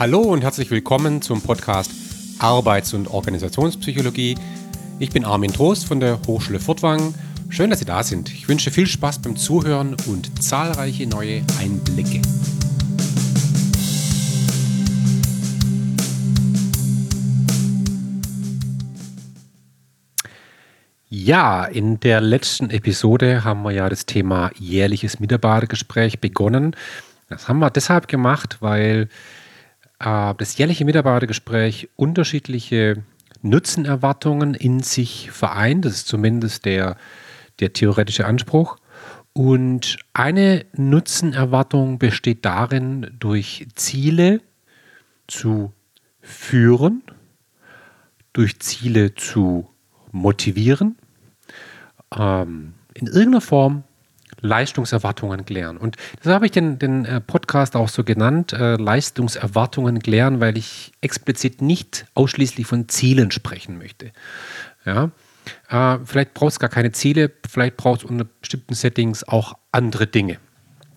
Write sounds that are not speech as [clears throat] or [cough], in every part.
Hallo und herzlich willkommen zum Podcast Arbeits- und Organisationspsychologie. Ich bin Armin Trost von der Hochschule Furtwangen. Schön, dass Sie da sind. Ich wünsche viel Spaß beim Zuhören und zahlreiche neue Einblicke. Ja, in der letzten Episode haben wir ja das Thema jährliches Mitarbeitergespräch begonnen. Das haben wir deshalb gemacht, weil äh, das jährliche Mitarbeitergespräch unterschiedliche Nutzenerwartungen in sich vereint. Das ist zumindest der, der theoretische Anspruch. Und eine Nutzenerwartung besteht darin, durch Ziele zu führen, durch Ziele zu motivieren, ähm, in irgendeiner Form Leistungserwartungen klären. Und das habe ich den, den äh, Podcast auch so genannt, äh, Leistungserwartungen klären, weil ich explizit nicht ausschließlich von Zielen sprechen möchte. Ja? Äh, vielleicht braucht es gar keine Ziele, vielleicht braucht es unter bestimmten Settings auch andere Dinge.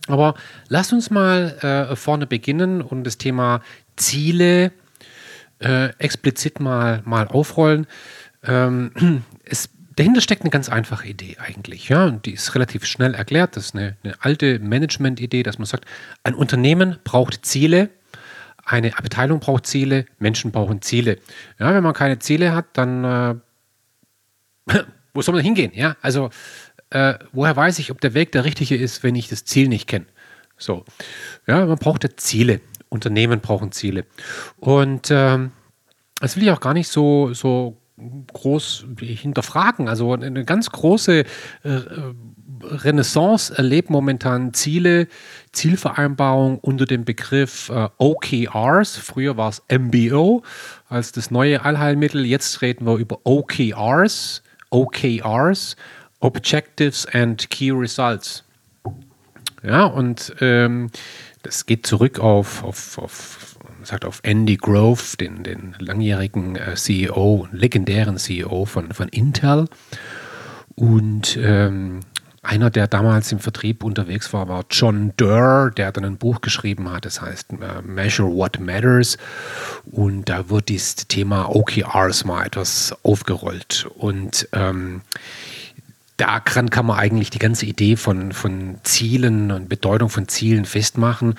Aber lass uns mal äh, vorne beginnen und das Thema Ziele äh, explizit mal, mal aufrollen. Ähm, [clears throat] es dahinter steckt eine ganz einfache Idee eigentlich. Ja, und die ist relativ schnell erklärt. Das ist eine, eine alte Management-Idee, dass man sagt, ein Unternehmen braucht Ziele, eine Abteilung braucht Ziele, Menschen brauchen Ziele. Ja, wenn man keine Ziele hat, dann äh, [laughs] wo soll man hingehen? Ja, also äh, woher weiß ich, ob der Weg der richtige ist, wenn ich das Ziel nicht kenne? So, ja, man braucht ja Ziele. Unternehmen brauchen Ziele. Und ähm, das will ich auch gar nicht so, so groß hinterfragen. Also eine ganz große äh, Renaissance erlebt momentan Ziele, Zielvereinbarung unter dem Begriff äh, OKRs. Früher war es MBO als das neue Allheilmittel. Jetzt reden wir über OKRs, OKRs, Objectives and Key Results. Ja, und ähm, das geht zurück auf, auf, auf sagt auf Andy Grove, den, den langjährigen äh, CEO, legendären CEO von, von Intel. Und ähm, einer, der damals im Vertrieb unterwegs war, war John Durr, der dann ein Buch geschrieben hat, das heißt äh, Measure What Matters. Und da wird dieses Thema OKRs mal etwas aufgerollt. Und ähm, daran kann man eigentlich die ganze Idee von, von Zielen und Bedeutung von Zielen festmachen.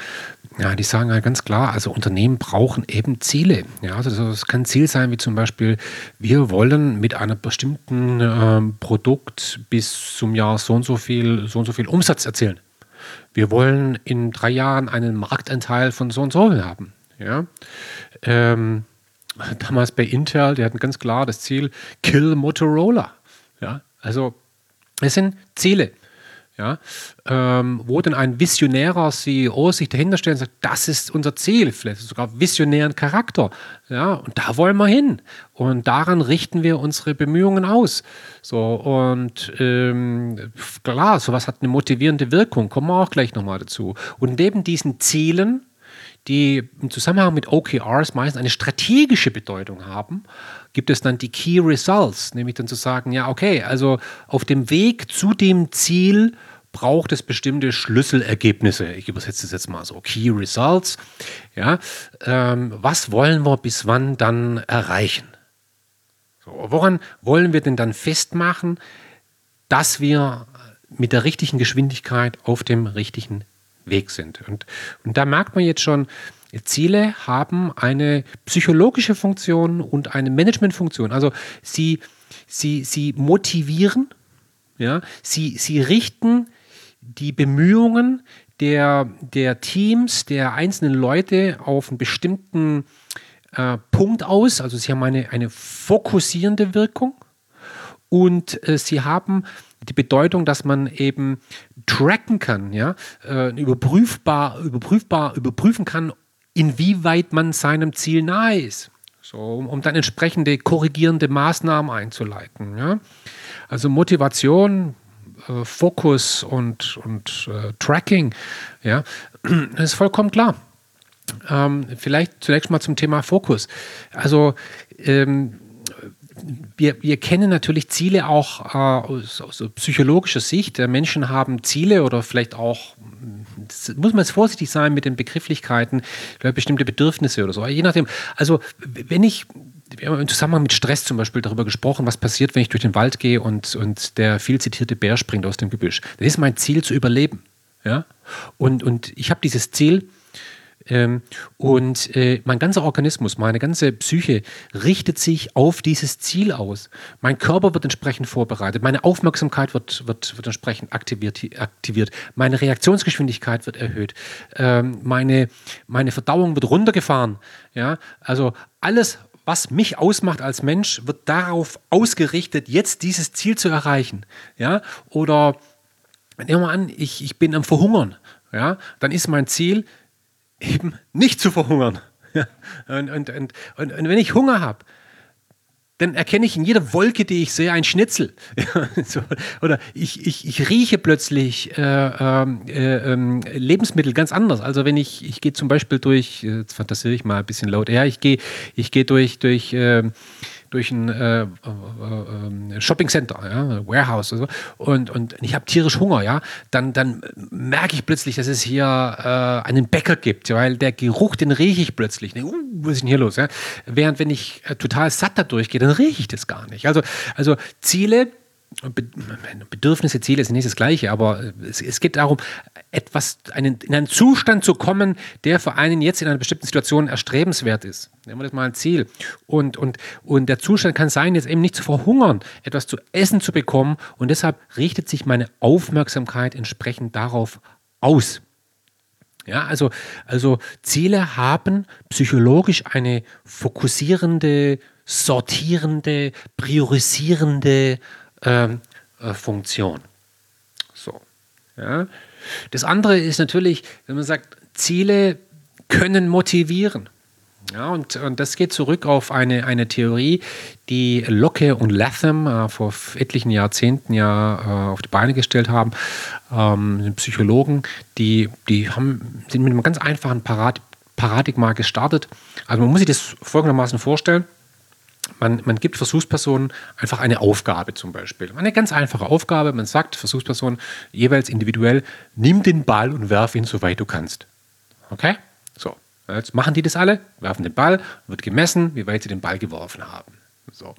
Ja, die sagen halt ganz klar, also Unternehmen brauchen eben Ziele. Ja, also das kann Ziel sein, wie zum Beispiel, wir wollen mit einem bestimmten ähm, Produkt bis zum Jahr so und so viel, so und so viel Umsatz erzielen. Wir wollen in drei Jahren einen Marktanteil von so und so haben. Ja. Ähm, damals bei Intel, die hatten ganz klar das Ziel, kill Motorola. Ja, also es sind Ziele ja, ähm, wo denn ein visionärer CEO sich dahinter stellt und sagt, das ist unser Ziel, vielleicht sogar visionären Charakter, ja, und da wollen wir hin. Und daran richten wir unsere Bemühungen aus. So und ähm, klar, sowas hat eine motivierende Wirkung, kommen wir auch gleich nochmal dazu. Und neben diesen Zielen, die im Zusammenhang mit OKRs meistens eine strategische Bedeutung haben, gibt es dann die Key Results, nämlich dann zu sagen, ja, okay, also auf dem Weg zu dem Ziel braucht es bestimmte Schlüsselergebnisse. Ich übersetze das jetzt mal so, Key Results. Ja, ähm, was wollen wir bis wann dann erreichen? So, woran wollen wir denn dann festmachen, dass wir mit der richtigen Geschwindigkeit auf dem richtigen Weg sind? Und, und da merkt man jetzt schon, Ziele haben eine psychologische Funktion und eine Managementfunktion. Also sie, sie, sie motivieren, ja, sie, sie richten die Bemühungen der, der Teams, der einzelnen Leute auf einen bestimmten äh, Punkt aus. Also sie haben eine, eine fokussierende Wirkung und äh, sie haben die Bedeutung, dass man eben tracken kann, ja, äh, überprüfbar, überprüfbar, überprüfen kann, inwieweit man seinem Ziel nahe ist. So, um, um dann entsprechende korrigierende Maßnahmen einzuleiten. Ja? Also Motivation, äh, Fokus und, und äh, Tracking, ja, das [clears throat] ist vollkommen klar. Ähm, vielleicht zunächst mal zum Thema Fokus. Also ähm, wir, wir kennen natürlich Ziele auch äh, aus, aus, psychologischer Sicht. Menschen haben Ziele oder vielleicht auch muss man jetzt vorsichtig sein mit den Begrifflichkeiten, bestimmte Bedürfnisse oder so. Je nachdem, also wenn ich, wir haben im Zusammenhang mit Stress zum Beispiel darüber gesprochen, was passiert, wenn ich durch den Wald gehe und, und der viel zitierte Bär springt aus dem Gebüsch. Das ist mein Ziel zu überleben. Ja? Und, und ich habe dieses Ziel, ähm, und äh, mein ganzer Organismus, meine ganze Psyche richtet sich auf dieses Ziel aus. Mein Körper wird entsprechend vorbereitet, meine Aufmerksamkeit wird, wird, wird entsprechend aktiviert, aktiviert, meine Reaktionsgeschwindigkeit wird erhöht, ähm, meine, meine Verdauung wird runtergefahren. Ja? Also alles, was mich ausmacht als Mensch, wird darauf ausgerichtet, jetzt dieses Ziel zu erreichen. Ja? Oder nehmen wir an, ich, ich bin am Verhungern. Ja? Dann ist mein Ziel, eben nicht zu verhungern. und, und, und, und, wenn ich Hunger habe, dann erkenne ich in jeder Wolke, die ich sehe, ein Schnitzel. [laughs] so, oder ich, ich, ich rieche plötzlich äh, ähm, äh, äh, Lebensmittel ganz anders. Also wenn ich, ich gehe zum Beispiel durch, jetzt fantasiere ich mal ein bisschen laut, ja, ich gehe ich geh durch, durch ähm, durch ein äh, äh, äh, Shopping Center, ja, Warehouse oder so, und, und ich habe tierisch Hunger, ja, dann, dann merke ich plötzlich, dass es hier äh, einen Bäcker gibt, weil der Geruch, den rieche ich plötzlich. Uh, was ist denn hier los? Ja? Während wenn ich äh, total satt da durchgehe, dann rieche ich das gar nicht. Also, also Ziele Bedürfnisse, Ziele sind nicht das Gleiche, aber es, es geht darum, etwas, einen, in einen Zustand zu kommen, der für einen jetzt in einer bestimmten Situation erstrebenswert ist. Nehmen wir das mal ein Ziel. Und, und, und der Zustand kann sein, jetzt eben nicht zu verhungern, etwas zu essen zu bekommen. Und deshalb richtet sich meine Aufmerksamkeit entsprechend darauf aus. Ja, also, also Ziele haben psychologisch eine fokussierende, sortierende, priorisierende ähm, äh, Funktion. So. Ja. Das andere ist natürlich, wenn man sagt, Ziele können motivieren. Ja, und, und das geht zurück auf eine, eine Theorie, die Locke und Latham äh, vor etlichen Jahrzehnten ja äh, auf die Beine gestellt haben. Ähm, Psychologen, die, die haben, sind mit einem ganz einfachen Parad Paradigma gestartet. Also man muss sich das folgendermaßen vorstellen man, man gibt Versuchspersonen einfach eine Aufgabe zum Beispiel. Eine ganz einfache Aufgabe. Man sagt Versuchspersonen jeweils individuell, nimm den Ball und werf ihn so weit du kannst. Okay? So. Jetzt machen die das alle, werfen den Ball, wird gemessen, wie weit sie den Ball geworfen haben. So.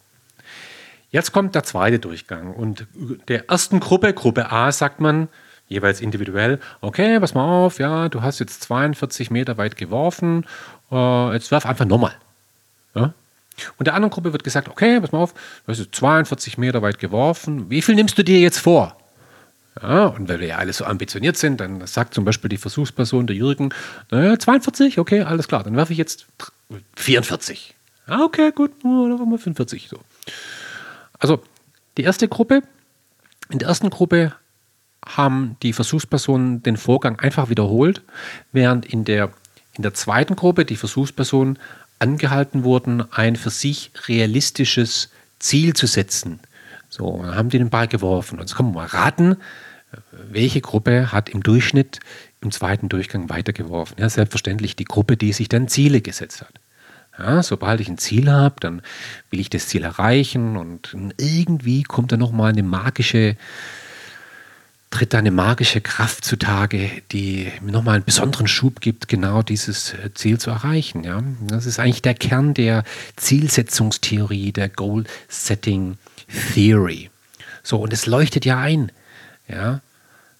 Jetzt kommt der zweite Durchgang und der ersten Gruppe, Gruppe A, sagt man jeweils individuell, okay, pass mal auf, ja, du hast jetzt 42 Meter weit geworfen, äh, jetzt werf einfach nochmal. Ja? Und der anderen Gruppe wird gesagt, okay, pass mal auf, du hast 42 Meter weit geworfen, wie viel nimmst du dir jetzt vor? Ja, und weil wir ja alle so ambitioniert sind, dann sagt zum Beispiel die Versuchsperson, der Jürgen, naja, 42, okay, alles klar, dann werfe ich jetzt 44. Ja, okay, gut, dann werfen wir 45. So. Also die erste Gruppe, in der ersten Gruppe haben die Versuchspersonen den Vorgang einfach wiederholt, während in der, in der zweiten Gruppe die Versuchspersonen angehalten wurden, ein für sich realistisches Ziel zu setzen. So, haben die den Ball geworfen. Und jetzt können wir mal raten, welche Gruppe hat im Durchschnitt im zweiten Durchgang weitergeworfen? Ja, selbstverständlich die Gruppe, die sich dann Ziele gesetzt hat. Ja, sobald ich ein Ziel habe, dann will ich das Ziel erreichen und irgendwie kommt da nochmal eine magische tritt da eine magische Kraft zutage, die mir nochmal einen besonderen Schub gibt, genau dieses äh, Ziel zu erreichen. Ja? Das ist eigentlich der Kern der Zielsetzungstheorie, der Goal Setting Theory. So, und es leuchtet ja ein. Ja?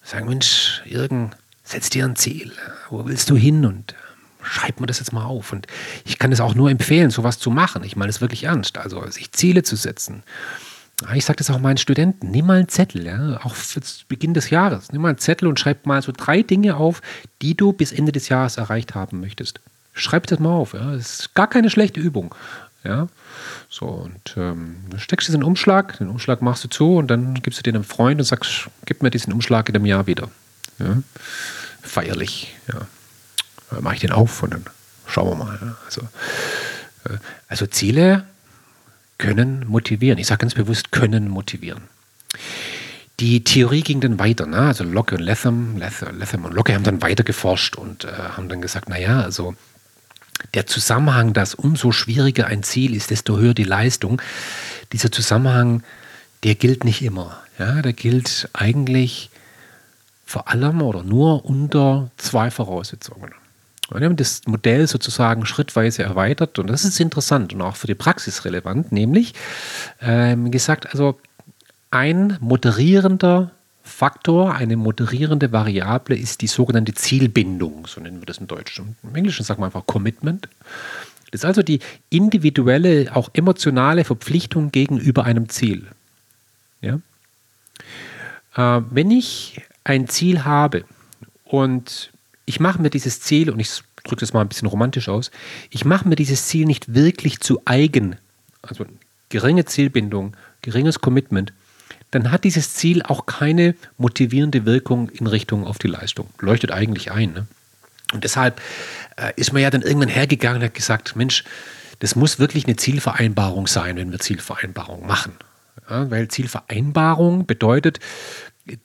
Sagen, Mensch, Jürgen, setz dir ein Ziel. Wo willst du hin? Und ähm, schreib mir das jetzt mal auf. Und ich kann es auch nur empfehlen, sowas zu machen. Ich meine es wirklich ernst. Also sich Ziele zu setzen. Ah, ich sage das auch meinen Studenten, nimm mal einen Zettel, ja, auch für Beginn des Jahres. Nimm mal einen Zettel und schreib mal so drei Dinge auf, die du bis Ende des Jahres erreicht haben möchtest. Schreib das mal auf, ja. Das ist gar keine schlechte Übung. Ja. So, und ähm, dann steckst du in Umschlag, den Umschlag machst du zu und dann gibst du den einem Freund und sagst, gib mir diesen Umschlag in einem Jahr wieder. Ja. Feierlich, ja. Dann mache ich den auf und dann schauen wir mal. Ja. Also, äh, also Ziele können motivieren. Ich sage ganz bewusst, können motivieren. Die Theorie ging dann weiter. Ne? Also Locke und Latham, Latham und Locke haben dann weiter geforscht und äh, haben dann gesagt, naja, also der Zusammenhang, dass umso schwieriger ein Ziel ist, desto höher die Leistung, dieser Zusammenhang, der gilt nicht immer. Ja? Der gilt eigentlich vor allem oder nur unter zwei Voraussetzungen. Wir haben das Modell sozusagen schrittweise erweitert und das ist interessant und auch für die Praxis relevant, nämlich ähm, gesagt, also ein moderierender Faktor, eine moderierende Variable ist die sogenannte Zielbindung, so nennen wir das im Deutschen. Im Englischen sagen wir einfach Commitment. Das ist also die individuelle, auch emotionale Verpflichtung gegenüber einem Ziel. Ja? Äh, wenn ich ein Ziel habe und ich mache mir dieses Ziel, und ich drücke das mal ein bisschen romantisch aus, ich mache mir dieses Ziel nicht wirklich zu eigen, also geringe Zielbindung, geringes Commitment, dann hat dieses Ziel auch keine motivierende Wirkung in Richtung auf die Leistung. Leuchtet eigentlich ein. Ne? Und deshalb äh, ist man ja dann irgendwann hergegangen und hat gesagt, Mensch, das muss wirklich eine Zielvereinbarung sein, wenn wir Zielvereinbarung machen. Ja, weil Zielvereinbarung bedeutet,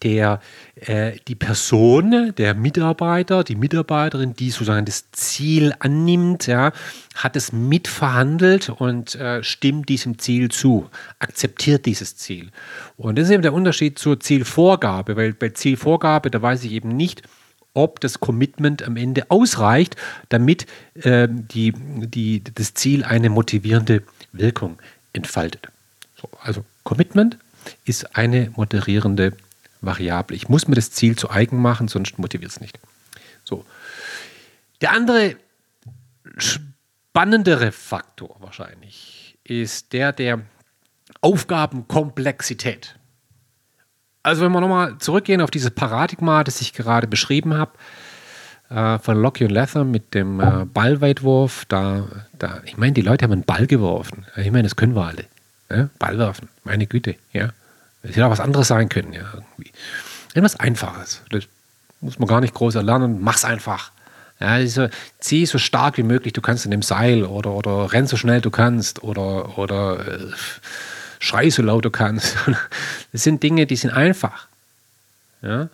der, äh, die Person, der Mitarbeiter, die Mitarbeiterin, die sozusagen das Ziel annimmt, ja, hat es mitverhandelt und äh, stimmt diesem Ziel zu, akzeptiert dieses Ziel. Und das ist eben der Unterschied zur Zielvorgabe, weil bei Zielvorgabe, da weiß ich eben nicht, ob das Commitment am Ende ausreicht, damit äh, die, die, das Ziel eine motivierende Wirkung entfaltet. So, also Commitment ist eine moderierende Variable. Ich muss mir das Ziel zu eigen machen, sonst motiviert es nicht. So. Der andere spannendere Faktor wahrscheinlich ist der der Aufgabenkomplexität. Also wenn wir nochmal zurückgehen auf dieses Paradigma, das ich gerade beschrieben habe, äh, von Locke und Latham mit dem äh, Ballweitwurf, da, da, ich meine, die Leute haben einen Ball geworfen. Ich meine, das können wir alle. Ja? Ball werfen, meine Güte, ja. Es hätte auch was anderes sein können, ja, irgendwie. Irgendwas Einfaches. Das muss man gar nicht groß erlernen, mach's einfach. Ja, so, zieh so stark wie möglich, du kannst in dem Seil oder, oder renn so schnell du kannst oder, oder äh, schrei so laut du kannst. [laughs] Das sind Dinge, die sind einfach. Ja?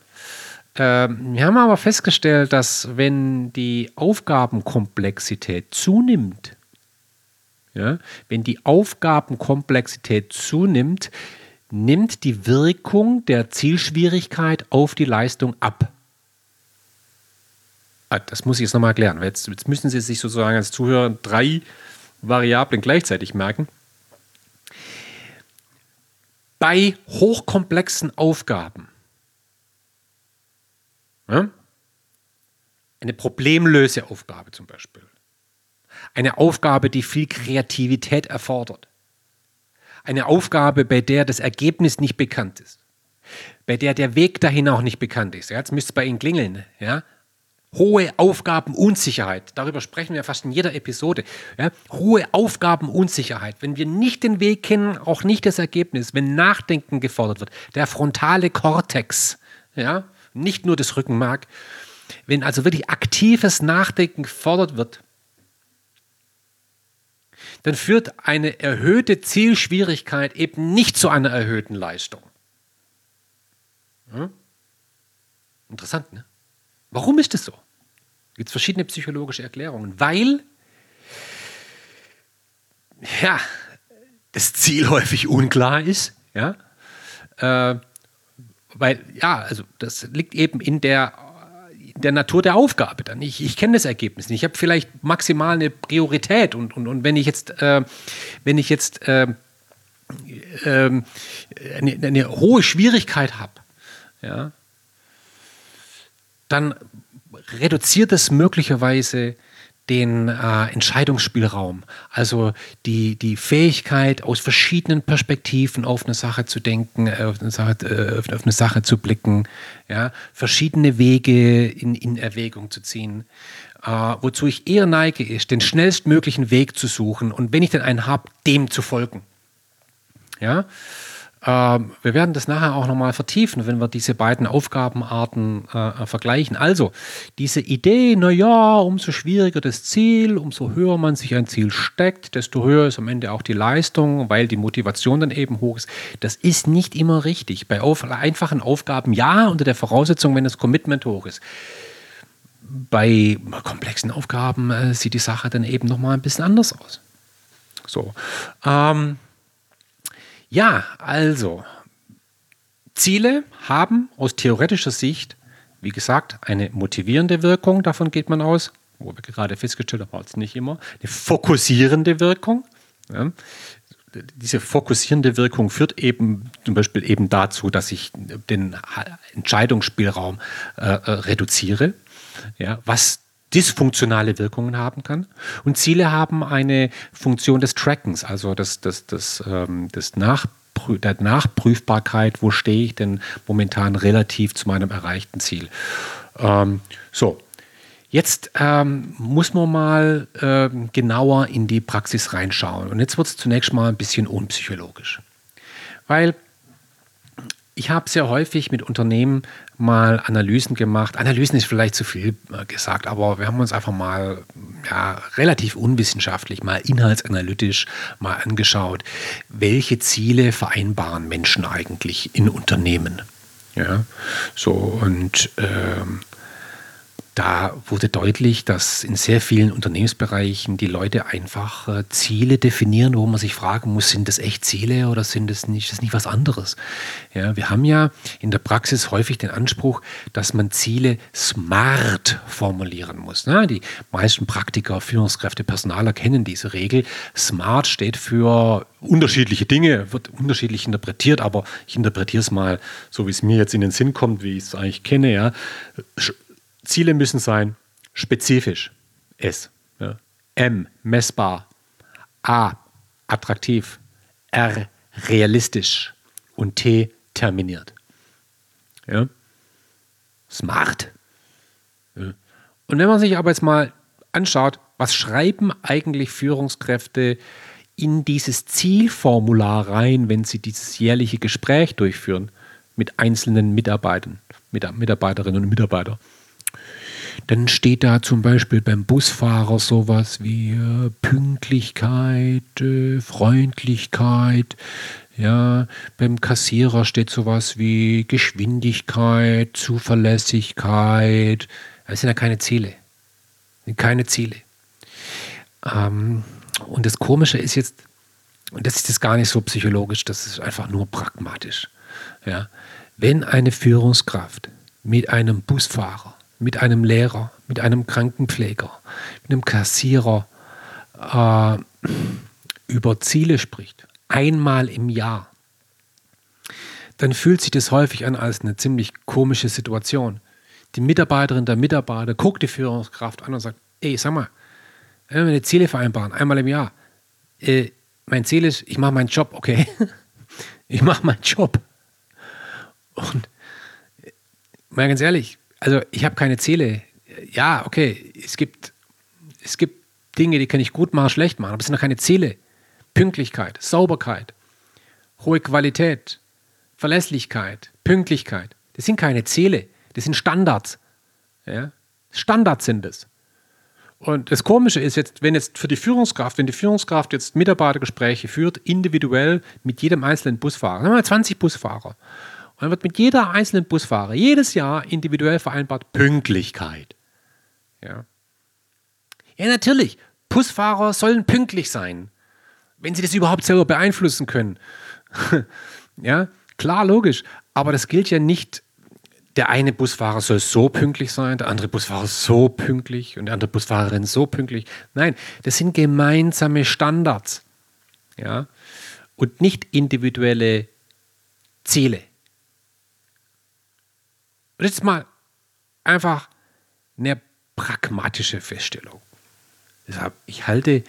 Ähm, wir haben aber festgestellt, dass wenn die Aufgabenkomplexität zunimmt, ja, wenn die Aufgabenkomplexität zunimmt, nimmt die Wirkung der Zielschwierigkeit auf die Leistung ab. Ah, das muss ich jetzt nochmal erklären. Jetzt, jetzt müssen Sie sich sozusagen als Zuhörer drei Variablen gleichzeitig merken. Bei hochkomplexen Aufgaben, ja, eine Problemlöseaufgabe zum Beispiel, eine Aufgabe, die viel Kreativität erfordert, eine Aufgabe, bei der das Ergebnis nicht bekannt ist, bei der der Weg dahin auch nicht bekannt ist. Jetzt müsste es bei Ihnen klingeln. Ja? Hohe Aufgabenunsicherheit, darüber sprechen wir fast in jeder Episode. Ja? Hohe Aufgabenunsicherheit, wenn wir nicht den Weg kennen, auch nicht das Ergebnis, wenn Nachdenken gefordert wird, der frontale Kortex, ja? nicht nur das Rückenmark, wenn also wirklich aktives Nachdenken gefordert wird, dann führt eine erhöhte Zielschwierigkeit eben nicht zu einer erhöhten Leistung. Hm? Interessant, ne? Warum ist das so? Es gibt verschiedene psychologische Erklärungen. Weil, ja, das Ziel häufig unklar ist, ja. Äh, weil, ja, also das liegt eben in der der Natur der Aufgabe dann. Ich, ich kenne das Ergebnis nicht. Ich habe vielleicht maximal eine Priorität und, und, und wenn ich jetzt, äh, wenn ich jetzt äh, äh, eine, eine, hohe Schwierigkeit habe, ja, dann reduziert es möglicherweise den äh, Entscheidungsspielraum, also die, die Fähigkeit, aus verschiedenen Perspektiven auf eine Sache zu denken, äh, auf eine Sache, äh, auf eine Sache zu blicken, ja, verschiedene Wege in, in Erwägung zu ziehen. Äh, wozu ich eher neige, ist, den schnellstmöglichen Weg zu suchen und wenn ich denn einen habe, dem zu folgen. Ja, wir werden das nachher auch nochmal vertiefen, wenn wir diese beiden Aufgabenarten äh, vergleichen. Also, diese Idee, naja, umso schwieriger das Ziel, umso höher man sich ein Ziel steckt, desto höher ist am Ende auch die Leistung, weil die Motivation dann eben hoch ist. Das ist nicht immer richtig. Bei auf, einfachen Aufgaben ja, unter der Voraussetzung, wenn das Commitment hoch ist. Bei komplexen Aufgaben äh, sieht die Sache dann eben nochmal ein bisschen anders aus. So. Ähm, ja, also Ziele haben aus theoretischer Sicht wie gesagt, eine motivierende Wirkung, davon geht man aus, wo wir gerade festgestellt haben, es nicht immer, eine fokussierende Wirkung. Ja. Diese fokussierende Wirkung führt eben zum Beispiel eben dazu, dass ich den Entscheidungsspielraum äh, äh reduziere, ja, was dysfunktionale Wirkungen haben kann. Und Ziele haben eine Funktion des Trackens, also des, des, des, ähm, des Nachprü der Nachprüfbarkeit, wo stehe ich denn momentan relativ zu meinem erreichten Ziel. Ähm, so, Jetzt ähm, muss man mal äh, genauer in die Praxis reinschauen. Und jetzt wird es zunächst mal ein bisschen unpsychologisch. Weil ich habe sehr häufig mit Unternehmen mal Analysen gemacht. Analysen ist vielleicht zu viel äh, gesagt, aber wir haben uns einfach mal ja, relativ unwissenschaftlich, mal inhaltsanalytisch mal angeschaut, welche Ziele vereinbaren Menschen eigentlich in Unternehmen. Ja, so und ähm, da wurde deutlich, dass in sehr vielen Unternehmensbereichen die Leute einfach äh, Ziele definieren, wo man sich fragen muss, sind das echt Ziele oder sind das nicht, das nicht was anderes? Ja, wir haben ja in der Praxis häufig den Anspruch, dass man Ziele smart formulieren muss. Na, die meisten Praktiker, Führungskräfte, Personaler kennen diese Regel. Smart steht für unterschiedliche Dinge, wird unterschiedlich interpretiert, aber ich interpretiere es mal so, wie es mir jetzt in den Sinn kommt, wie ich es eigentlich kenne. Ja Ziele müssen sein spezifisch. S. Ja. M. Messbar. A. Attraktiv. R. Realistisch. Und T. Terminiert. Ja. Smart. Ja. Und wenn man sich aber jetzt mal anschaut, was schreiben eigentlich Führungskräfte in dieses Zielformular rein, wenn sie dieses jährliche Gespräch durchführen mit einzelnen Mitarbeitern, Mitarbeiterinnen und Mitarbeitern? Dann steht da zum Beispiel beim Busfahrer sowas wie äh, Pünktlichkeit, äh, Freundlichkeit. Ja, beim Kassierer steht sowas wie Geschwindigkeit, Zuverlässigkeit. Das sind ja keine Ziele. Keine Ziele. Ähm, und das Komische ist jetzt, und das ist jetzt gar nicht so psychologisch, das ist einfach nur pragmatisch. Ja, wenn eine Führungskraft mit einem Busfahrer mit einem Lehrer, mit einem Krankenpfleger, mit einem Kassierer äh, über Ziele spricht, einmal im Jahr, dann fühlt sich das häufig an als eine ziemlich komische Situation. Die Mitarbeiterin, der Mitarbeiter guckt die Führungskraft an und sagt, ey, sag mal, wenn wir eine Ziele vereinbaren, einmal im Jahr, äh, mein Ziel ist, ich mache meinen Job, okay? [laughs] ich mache meinen Job. Und mal ganz ehrlich, also ich habe keine Ziele. Ja, okay, es gibt, es gibt Dinge, die kann ich gut machen, schlecht machen, aber es sind noch keine Ziele. Pünktlichkeit, Sauberkeit, hohe Qualität, Verlässlichkeit, Pünktlichkeit. Das sind keine Ziele, das sind Standards. Ja? Standards sind es. Und das Komische ist jetzt, wenn jetzt für die Führungskraft, wenn die Führungskraft jetzt Mitarbeitergespräche führt, individuell mit jedem einzelnen Busfahrer, sagen wir mal 20 Busfahrer, und dann wird mit jeder einzelnen Busfahrer jedes Jahr individuell vereinbart Pünktlichkeit. Ja. Ja, natürlich. Busfahrer sollen pünktlich sein, wenn sie das überhaupt selber beeinflussen können. [laughs] ja, klar, logisch. Aber das gilt ja nicht. Der eine Busfahrer soll so pünktlich sein, der andere Busfahrer so pünktlich und der andere Busfahrerin so pünktlich. Nein, das sind gemeinsame Standards. Ja, und nicht individuelle Ziele. Und jetzt mal einfach eine pragmatische Feststellung. Deshalb, ich halte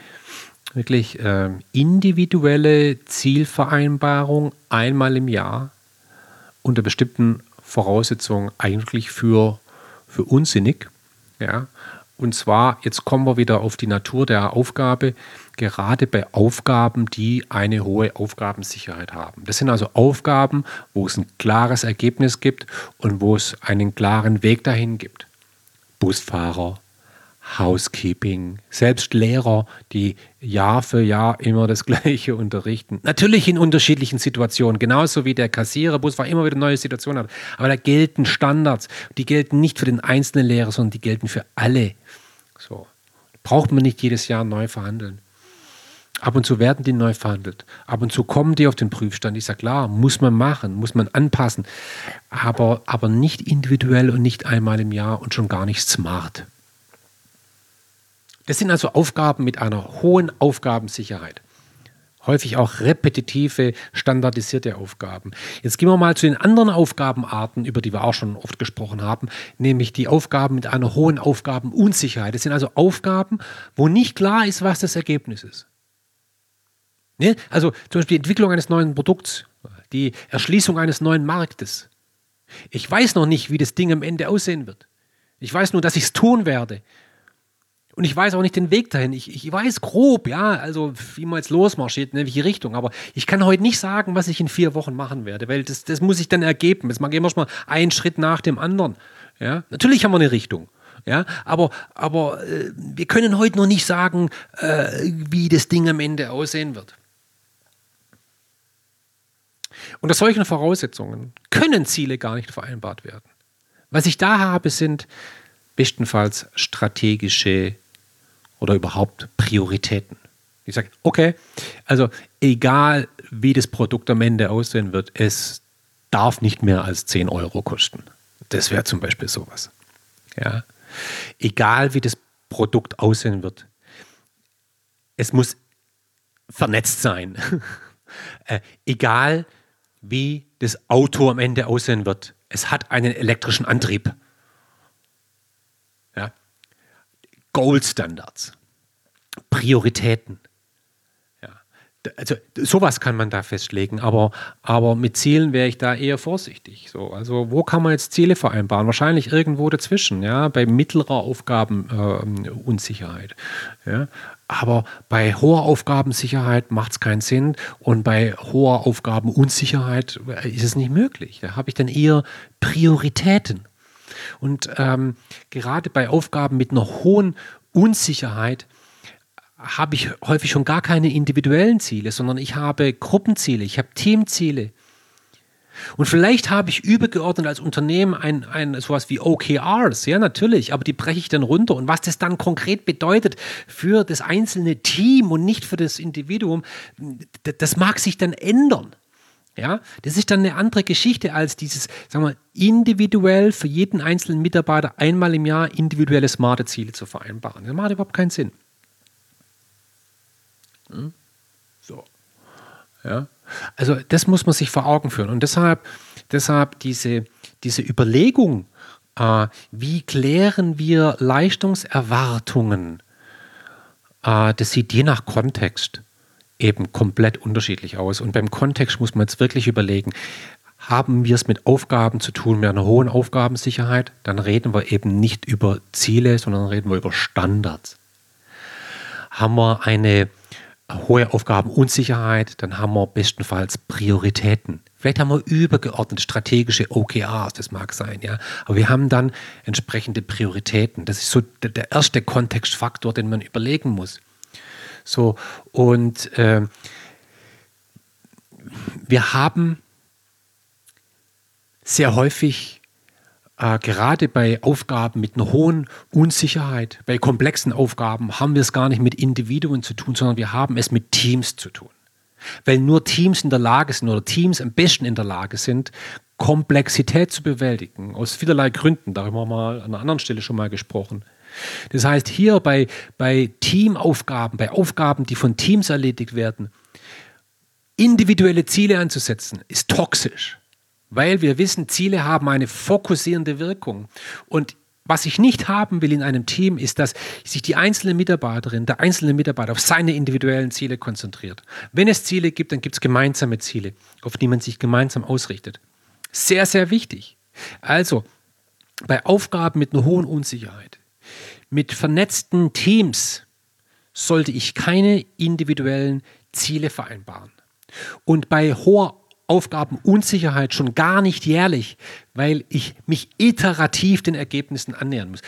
wirklich äh, individuelle Zielvereinbarung einmal im Jahr unter bestimmten Voraussetzungen eigentlich für, für unsinnig. Ja? Und zwar, jetzt kommen wir wieder auf die Natur der Aufgabe, gerade bei Aufgaben, die eine hohe Aufgabensicherheit haben. Das sind also Aufgaben, wo es ein klares Ergebnis gibt und wo es einen klaren Weg dahin gibt. Busfahrer, Housekeeping, selbst Lehrer, die Jahr für Jahr immer das [laughs] Gleiche unterrichten. Natürlich in unterschiedlichen Situationen, genauso wie der Kassierer, Busfahrer immer wieder neue Situationen hat. Aber da gelten Standards. Die gelten nicht für den einzelnen Lehrer, sondern die gelten für alle. So. Braucht man nicht jedes Jahr neu verhandeln. Ab und zu werden die neu verhandelt. Ab und zu kommen die auf den Prüfstand. Ich sage, klar, muss man machen, muss man anpassen. Aber, aber nicht individuell und nicht einmal im Jahr und schon gar nicht smart. Das sind also Aufgaben mit einer hohen Aufgabensicherheit. Häufig auch repetitive, standardisierte Aufgaben. Jetzt gehen wir mal zu den anderen Aufgabenarten, über die wir auch schon oft gesprochen haben, nämlich die Aufgaben mit einer hohen Aufgabenunsicherheit. Das sind also Aufgaben, wo nicht klar ist, was das Ergebnis ist. Ne? Also zum Beispiel die Entwicklung eines neuen Produkts, die Erschließung eines neuen Marktes. Ich weiß noch nicht, wie das Ding am Ende aussehen wird. Ich weiß nur, dass ich es tun werde. Und ich weiß auch nicht den Weg dahin. Ich, ich weiß grob, ja, also wie man jetzt losmarschiert, in welche Richtung. Aber ich kann heute nicht sagen, was ich in vier Wochen machen werde, weil das, das muss ich dann ergeben. Jetzt gehen wir mal einen Schritt nach dem anderen. Ja? Natürlich haben wir eine Richtung. Ja, aber, aber äh, wir können heute noch nicht sagen, äh, wie das Ding am Ende aussehen wird. Unter solchen Voraussetzungen können Ziele gar nicht vereinbart werden. Was ich da habe, sind bestenfalls strategische oder überhaupt Prioritäten. Ich sage, okay, also egal wie das Produkt am Ende aussehen wird, es darf nicht mehr als 10 Euro kosten. Das wäre zum Beispiel sowas. Ja. Egal wie das Produkt aussehen wird, es muss vernetzt sein. [laughs] äh, egal wie das Auto am Ende aussehen wird, es hat einen elektrischen Antrieb. Ja. Gold-Standards, Prioritäten. Ja. Also sowas kann man da festlegen, aber, aber mit Zielen wäre ich da eher vorsichtig. So, also wo kann man jetzt Ziele vereinbaren? Wahrscheinlich irgendwo dazwischen, ja, bei mittlerer Aufgabenunsicherheit. Äh, ja. Aber bei hoher Aufgabensicherheit macht es keinen Sinn und bei hoher Aufgabenunsicherheit ist es nicht möglich. Da habe ich dann eher Prioritäten. Und ähm, gerade bei Aufgaben mit einer hohen Unsicherheit habe ich häufig schon gar keine individuellen Ziele, sondern ich habe Gruppenziele, ich habe Teamziele. Und vielleicht habe ich übergeordnet als Unternehmen ein, ein sowas wie OKRs, ja natürlich, aber die breche ich dann runter. Und was das dann konkret bedeutet für das einzelne Team und nicht für das Individuum, das mag sich dann ändern. Ja, das ist dann eine andere Geschichte als dieses, sagen wir, individuell für jeden einzelnen Mitarbeiter einmal im Jahr individuelle smarte Ziele zu vereinbaren. Das macht überhaupt keinen Sinn. Hm? So. Ja. Also das muss man sich vor Augen führen. Und deshalb, deshalb diese, diese Überlegung, äh, wie klären wir Leistungserwartungen, äh, das sieht je nach Kontext eben komplett unterschiedlich aus. Und beim Kontext muss man jetzt wirklich überlegen, haben wir es mit Aufgaben zu tun, mit einer hohen Aufgabensicherheit, dann reden wir eben nicht über Ziele, sondern reden wir über Standards. Haben wir eine hohe Aufgabenunsicherheit, dann haben wir bestenfalls Prioritäten. Vielleicht haben wir übergeordnete strategische OKRs, das mag sein, ja. Aber wir haben dann entsprechende Prioritäten. Das ist so der erste Kontextfaktor, den man überlegen muss. So, und äh, wir haben sehr häufig, äh, gerade bei Aufgaben mit einer hohen Unsicherheit, bei komplexen Aufgaben, haben wir es gar nicht mit Individuen zu tun, sondern wir haben es mit Teams zu tun. Weil nur Teams in der Lage sind oder Teams am besten in der Lage sind, Komplexität zu bewältigen. Aus vielerlei Gründen. Darüber haben wir an einer anderen Stelle schon mal gesprochen. Das heißt, hier bei, bei Teamaufgaben, bei Aufgaben, die von Teams erledigt werden, individuelle Ziele anzusetzen, ist toxisch. Weil wir wissen, Ziele haben eine fokussierende Wirkung. Und was ich nicht haben will in einem Team, ist, dass sich die einzelne Mitarbeiterin, der einzelne Mitarbeiter auf seine individuellen Ziele konzentriert. Wenn es Ziele gibt, dann gibt es gemeinsame Ziele, auf die man sich gemeinsam ausrichtet. Sehr, sehr wichtig. Also, bei Aufgaben mit einer hohen Unsicherheit mit vernetzten Teams sollte ich keine individuellen Ziele vereinbaren. Und bei hoher Aufgabenunsicherheit schon gar nicht jährlich, weil ich mich iterativ den Ergebnissen annähern muss.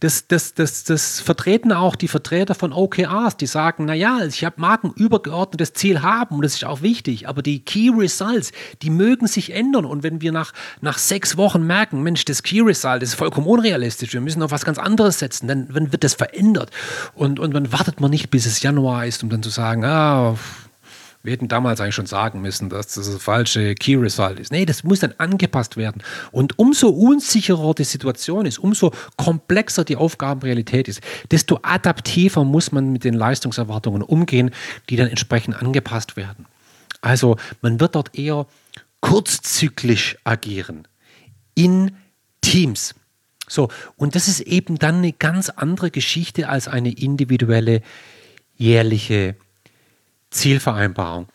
Das, das, das, das vertreten auch die Vertreter von OKRs, die sagen, naja, ich habe mag ein übergeordnetes Ziel haben und das ist auch wichtig, aber die Key Results, die mögen sich ändern und wenn wir nach, nach sechs Wochen merken, Mensch, das Key Result ist vollkommen unrealistisch, wir müssen auf was ganz anderes setzen, dann, dann wird das verändert und, und dann wartet man nicht, bis es Januar ist, um dann zu sagen, ah, wir hätten damals eigentlich schon sagen müssen, dass das das falsche Key Result ist. Nee, das muss dann angepasst werden. Und umso unsicherer die Situation ist, umso komplexer die Aufgabenrealität ist, desto adaptiver muss man mit den Leistungserwartungen umgehen, die dann entsprechend angepasst werden. Also man wird dort eher kurzzyklisch agieren in Teams. So, und das ist eben dann eine ganz andere Geschichte als eine individuelle jährliche Zielvereinbarung.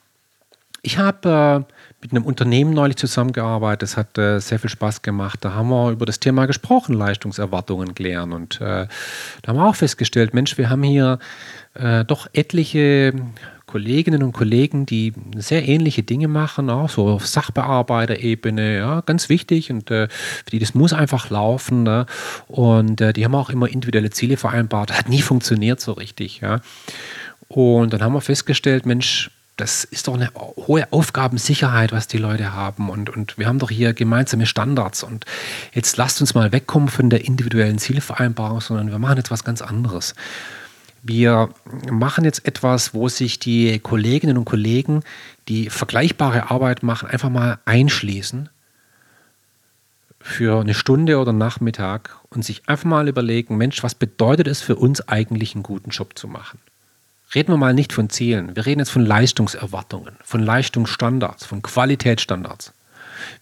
Ich habe äh, mit einem Unternehmen neulich zusammengearbeitet, das hat äh, sehr viel Spaß gemacht. Da haben wir über das Thema gesprochen, Leistungserwartungen klären. Und äh, da haben wir auch festgestellt, Mensch, wir haben hier äh, doch etliche Kolleginnen und Kollegen, die sehr ähnliche Dinge machen, auch so auf Sachbearbeiterebene, ja, ganz wichtig und äh, für die das muss einfach laufen. Ne? Und äh, die haben auch immer individuelle Ziele vereinbart, hat nie funktioniert so richtig. Ja? Und dann haben wir festgestellt, Mensch, das ist doch eine hohe Aufgabensicherheit, was die Leute haben. Und, und wir haben doch hier gemeinsame Standards. Und jetzt lasst uns mal wegkommen von der individuellen Zielvereinbarung, sondern wir machen jetzt was ganz anderes. Wir machen jetzt etwas, wo sich die Kolleginnen und Kollegen, die vergleichbare Arbeit machen, einfach mal einschließen für eine Stunde oder Nachmittag und sich einfach mal überlegen, Mensch, was bedeutet es für uns eigentlich, einen guten Job zu machen? Reden wir mal nicht von Zielen, wir reden jetzt von Leistungserwartungen, von Leistungsstandards, von Qualitätsstandards.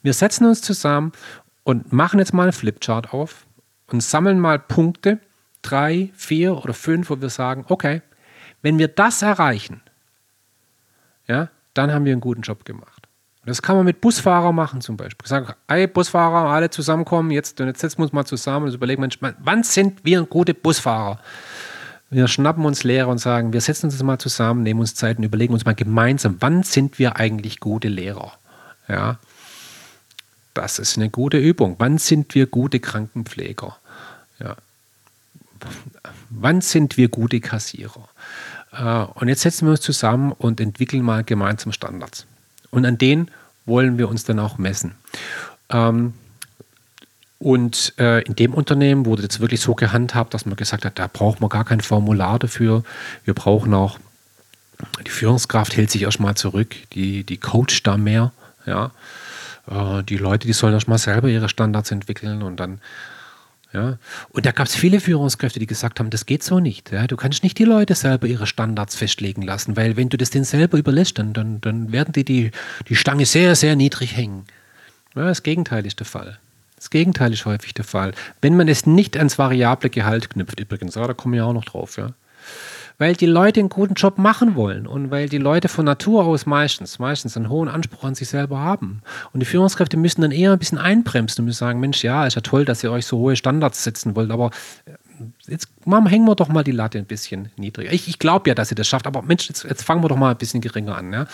Wir setzen uns zusammen und machen jetzt mal einen Flipchart auf und sammeln mal Punkte, drei, vier oder fünf, wo wir sagen, okay, wenn wir das erreichen, ja, dann haben wir einen guten Job gemacht. Und das kann man mit Busfahrern machen zum Beispiel. Sagen, hey Busfahrer, alle zusammenkommen, jetzt, jetzt setzen wir uns mal zusammen und überlegen, wann sind wir gute Busfahrer? Wir schnappen uns Lehrer und sagen, wir setzen uns mal zusammen, nehmen uns Zeit und überlegen uns mal gemeinsam, wann sind wir eigentlich gute Lehrer? Ja, das ist eine gute Übung. Wann sind wir gute Krankenpfleger? Ja. Wann sind wir gute Kassierer? Äh, und jetzt setzen wir uns zusammen und entwickeln mal gemeinsam Standards. Und an denen wollen wir uns dann auch messen. Ähm, und äh, in dem Unternehmen wurde das wirklich so gehandhabt, dass man gesagt hat, da braucht man gar kein Formular dafür. Wir brauchen auch, die Führungskraft hält sich erstmal zurück, die, die coacht da mehr. Ja. Äh, die Leute, die sollen erstmal selber ihre Standards entwickeln und dann ja. Und da gab es viele Führungskräfte, die gesagt haben, das geht so nicht. Ja. Du kannst nicht die Leute selber ihre Standards festlegen lassen, weil wenn du das denen selber überlässt, dann, dann, dann werden die, die die Stange sehr, sehr niedrig hängen. Ja, das Gegenteil ist der Fall. Das Gegenteil ist häufig der Fall. Wenn man es nicht ans variable Gehalt knüpft, übrigens, ja, da kommen wir auch noch drauf, ja. Weil die Leute einen guten Job machen wollen und weil die Leute von Natur aus meistens, meistens einen hohen Anspruch an sich selber haben. Und die Führungskräfte müssen dann eher ein bisschen einbremsen und müssen sagen, Mensch, ja, ist ja toll, dass ihr euch so hohe Standards setzen wollt, aber äh, jetzt hängen wir doch mal die Latte ein bisschen niedriger. Ich, ich glaube ja, dass ihr das schafft, aber Mensch, jetzt, jetzt fangen wir doch mal ein bisschen geringer an. Ja?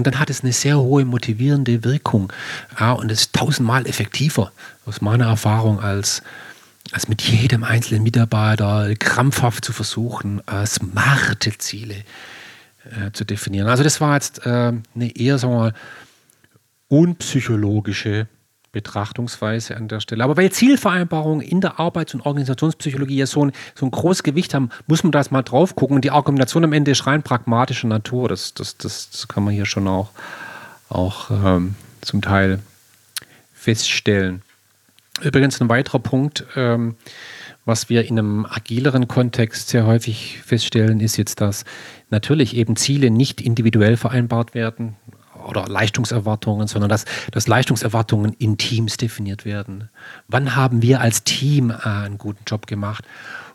Und dann hat es eine sehr hohe motivierende Wirkung. Ja, und ist tausendmal effektiver, aus meiner Erfahrung, als, als mit jedem einzelnen Mitarbeiter krampfhaft zu versuchen, äh, smarte Ziele äh, zu definieren. Also das war jetzt äh, eine eher, sagen wir mal, unpsychologische Betrachtungsweise an der Stelle. Aber weil Zielvereinbarungen in der Arbeits- und Organisationspsychologie ja so ein, so ein großes Gewicht haben, muss man da jetzt mal drauf gucken. Und die Argumentation am Ende ist rein pragmatischer Natur. Das, das, das, das kann man hier schon auch, auch ähm, zum Teil feststellen. Übrigens ein weiterer Punkt, ähm, was wir in einem agileren Kontext sehr häufig feststellen, ist jetzt, dass natürlich eben Ziele nicht individuell vereinbart werden oder Leistungserwartungen, sondern dass, dass Leistungserwartungen in Teams definiert werden. Wann haben wir als Team äh, einen guten Job gemacht?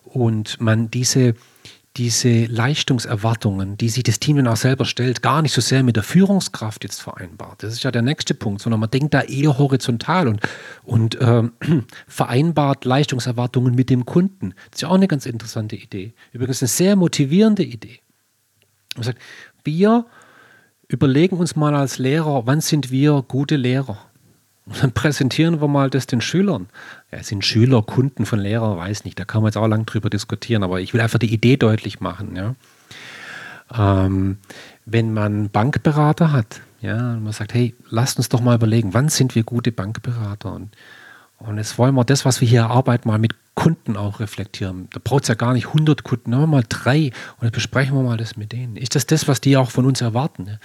Und man diese, diese Leistungserwartungen, die sich das Team dann auch selber stellt, gar nicht so sehr mit der Führungskraft jetzt vereinbart. Das ist ja der nächste Punkt, sondern man denkt da eher horizontal und, und ähm, [clears throat] vereinbart Leistungserwartungen mit dem Kunden. Das ist ja auch eine ganz interessante Idee. Übrigens eine sehr motivierende Idee. Man sagt, wir überlegen uns mal als Lehrer, wann sind wir gute Lehrer? Und dann präsentieren wir mal das den Schülern. Ja, sind Schüler Kunden von Lehrer? Weiß nicht, da kann man jetzt auch lang drüber diskutieren, aber ich will einfach die Idee deutlich machen. Ja. Ähm, wenn man Bankberater hat, ja, und man sagt, hey, lasst uns doch mal überlegen, wann sind wir gute Bankberater? Und, und jetzt wollen wir das, was wir hier erarbeiten, mal mit Kunden auch reflektieren. Da braucht es ja gar nicht 100 Kunden, nehmen wir mal drei und dann besprechen wir mal das mit denen. Ist das das, was die auch von uns erwarten? Ja?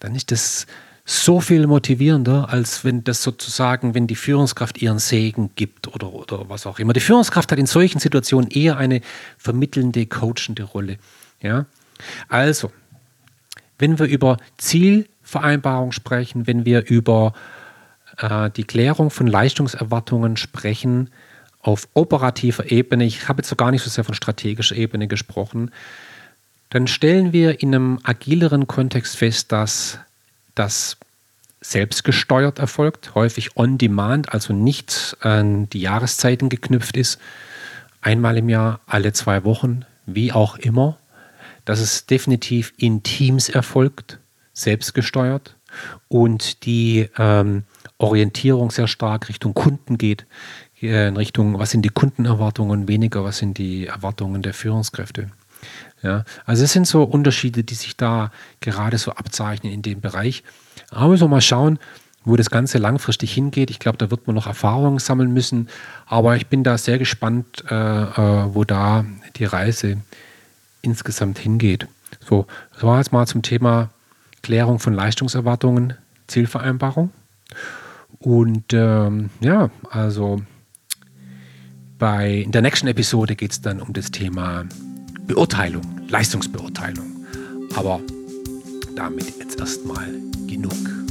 Dann ist das so viel motivierender, als wenn das sozusagen, wenn die Führungskraft ihren Segen gibt oder, oder was auch immer. Die Führungskraft hat in solchen Situationen eher eine vermittelnde, coachende Rolle. Ja? Also, wenn wir über Zielvereinbarung sprechen, wenn wir über äh, die Klärung von Leistungserwartungen sprechen, auf operativer Ebene, ich habe jetzt so gar nicht so sehr von strategischer Ebene gesprochen, dann stellen wir in einem agileren Kontext fest, dass das selbstgesteuert erfolgt, häufig on demand, also nicht an die Jahreszeiten geknüpft ist, einmal im Jahr, alle zwei Wochen, wie auch immer, dass es definitiv in Teams erfolgt, selbstgesteuert und die ähm, Orientierung sehr stark Richtung Kunden geht, in Richtung, was sind die Kundenerwartungen, weniger, was sind die Erwartungen der Führungskräfte. Ja, also es sind so Unterschiede, die sich da gerade so abzeichnen in dem Bereich. Aber müssen wir mal schauen, wo das Ganze langfristig hingeht. Ich glaube, da wird man noch Erfahrungen sammeln müssen. Aber ich bin da sehr gespannt, äh, äh, wo da die Reise insgesamt hingeht. So, das war jetzt mal zum Thema Klärung von Leistungserwartungen, Zielvereinbarung. Und ähm, ja, also bei, in der nächsten Episode geht es dann um das Thema Beurteilung, Leistungsbeurteilung. Aber damit jetzt erstmal genug.